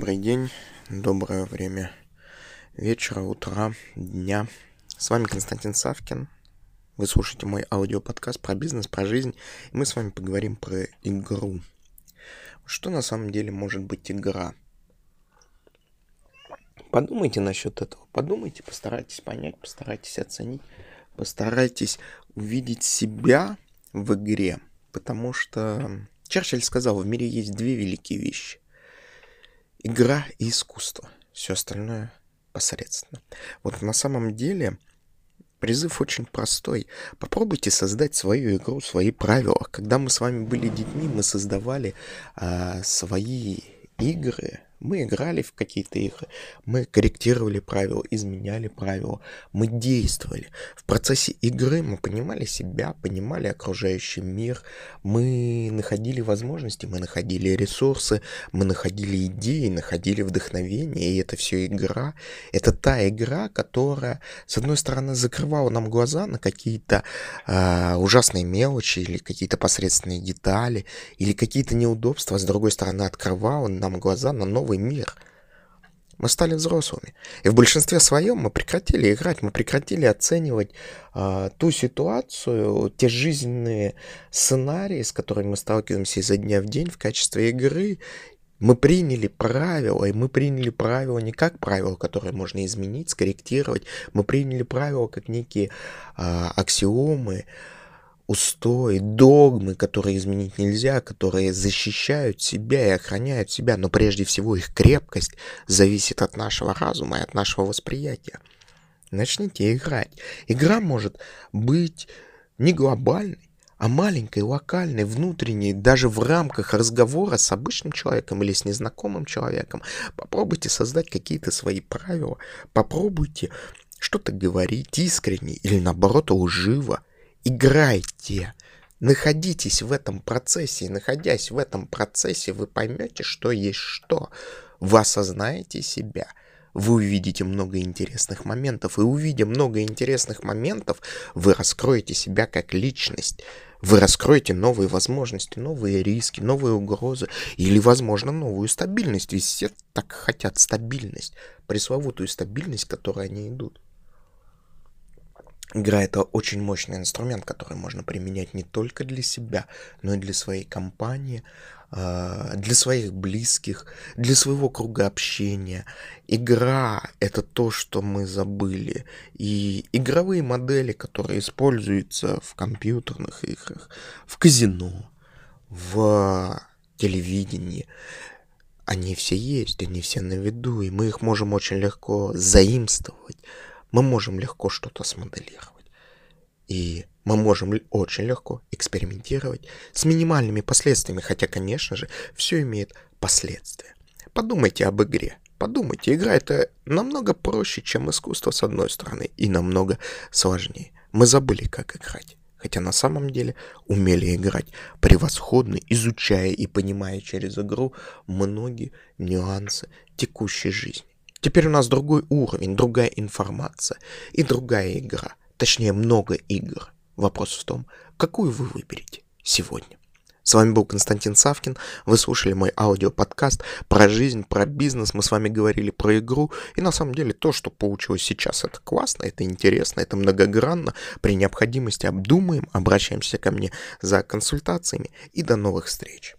Добрый день, доброе время вечера, утра, дня. С вами Константин Савкин. Вы слушаете мой аудиоподкаст про бизнес, про жизнь. И мы с вами поговорим про игру. Что на самом деле может быть игра? Подумайте насчет этого. Подумайте, постарайтесь понять, постарайтесь оценить, постарайтесь увидеть себя в игре. Потому что Черчилль сказал, в мире есть две великие вещи игра и искусство. Все остальное посредственно. Вот на самом деле призыв очень простой. Попробуйте создать свою игру, свои правила. Когда мы с вами были детьми, мы создавали а, свои игры, мы играли в какие-то игры, мы корректировали правила, изменяли правила, мы действовали. В процессе игры мы понимали себя, понимали окружающий мир, мы находили возможности, мы находили ресурсы, мы находили идеи, находили вдохновение, и это все игра. Это та игра, которая, с одной стороны, закрывала нам глаза на какие-то э, ужасные мелочи или какие-то посредственные детали, или какие-то неудобства, а с другой стороны, открывала нам глаза на новые новый мир. Мы стали взрослыми. И в большинстве своем мы прекратили играть, мы прекратили оценивать э, ту ситуацию, те жизненные сценарии, с которыми мы сталкиваемся изо дня в день в качестве игры. Мы приняли правила, и мы приняли правила не как правила, которые можно изменить, скорректировать. Мы приняли правила как некие э, аксиомы, устои, догмы, которые изменить нельзя, которые защищают себя и охраняют себя, но прежде всего их крепкость зависит от нашего разума и от нашего восприятия. Начните играть. Игра может быть не глобальной, а маленькой, локальной, внутренней, даже в рамках разговора с обычным человеком или с незнакомым человеком. Попробуйте создать какие-то свои правила, попробуйте что-то говорить искренне или наоборот лживо, играйте. Находитесь в этом процессе, и находясь в этом процессе, вы поймете, что есть что. Вы осознаете себя, вы увидите много интересных моментов, и увидя много интересных моментов, вы раскроете себя как личность. Вы раскроете новые возможности, новые риски, новые угрозы или, возможно, новую стабильность. Ведь все так хотят стабильность, пресловутую стабильность, к которой они идут. Игра — это очень мощный инструмент, который можно применять не только для себя, но и для своей компании, а, для своих близких, для своего круга общения. Игра — это то, что мы забыли. И игровые модели, которые используются в компьютерных играх, в казино, в телевидении, они все есть, они все на виду, и мы их можем очень легко заимствовать мы можем легко что-то смоделировать. И мы можем очень легко экспериментировать с минимальными последствиями, хотя, конечно же, все имеет последствия. Подумайте об игре. Подумайте, игра это намного проще, чем искусство с одной стороны, и намного сложнее. Мы забыли, как играть. Хотя на самом деле умели играть превосходно, изучая и понимая через игру многие нюансы текущей жизни. Теперь у нас другой уровень, другая информация и другая игра. Точнее, много игр. Вопрос в том, какую вы выберете сегодня. С вами был Константин Савкин. Вы слушали мой аудиоподкаст про жизнь, про бизнес. Мы с вами говорили про игру. И на самом деле то, что получилось сейчас, это классно, это интересно, это многогранно. При необходимости обдумаем, обращаемся ко мне за консультациями. И до новых встреч.